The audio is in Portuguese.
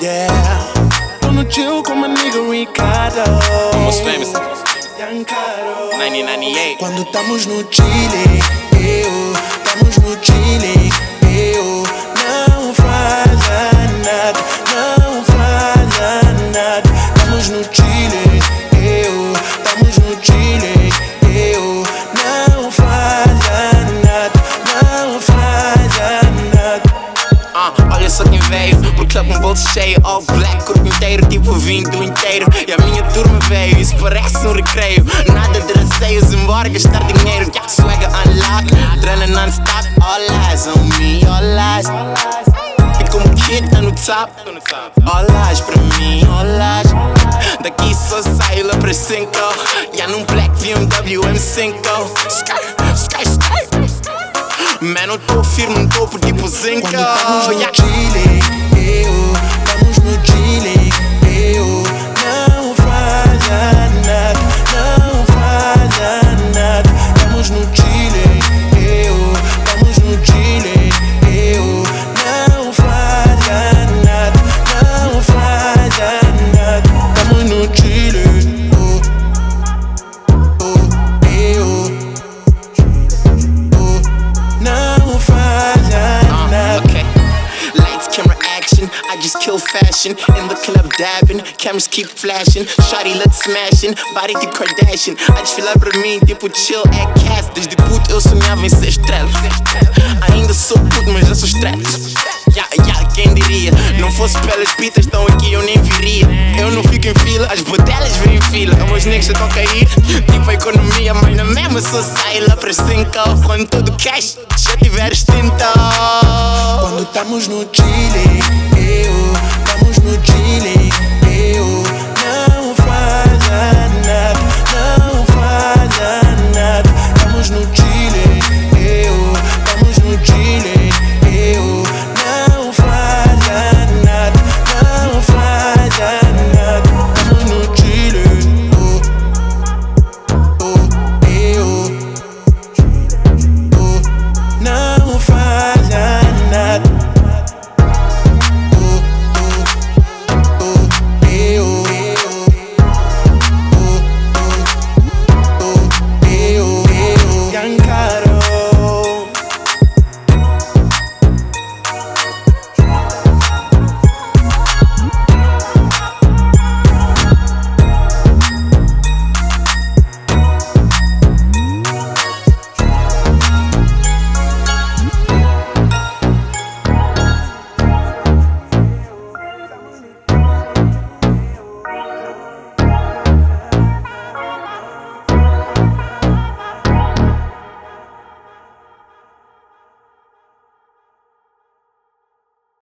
Giancarlo. Most famous. Giancarlo. 1998. Quando estamos no Chile, eu, estamos no Chile, eu, não falha nada, não falha nada. Estamos no Chile, eu, estamos no Chile, eu, não falha nada, não falha nada. Ah, olha só quem veio, o clube um bolso cheio, all black, corpo inteiro, tipo vinho do inteiro. E a minha turma veio, isso parece um recreio. Nada de receios, embora gastar dinheiro. Yeah, swagger unlock, drena non-stop, all eyes on me, all eyes. E como kid tá no top, all eyes pra mim, all eyes. Daqui só saio lá pra 5, já num black BMW M5. Sky, sky, sky. Man, eu tô firme no topo tipo zinco. Quando estamos no Yeah. Chile, kill fashion. In the club dabbing, cameras keep flashing. Shawty, let's smashing. Body tipo Kardashian. A desfilar pra mim, tipo chill, é cast. Desde puto eu sonhava em ser estrela. Ainda sou puto, mas já sou estrela. Yeah, yeah, quem diria? Não fosse pelas pitas, estão aqui eu nem viria. Eu não fico em fila, as botelhas vêm em fila. Meus negros já estão a cair. Tipo a economia, mas na mesma só sai lá para 5. Quando todo cash já tiver extinto. Quando estamos no Chile, eu, estamos no Chile, eu,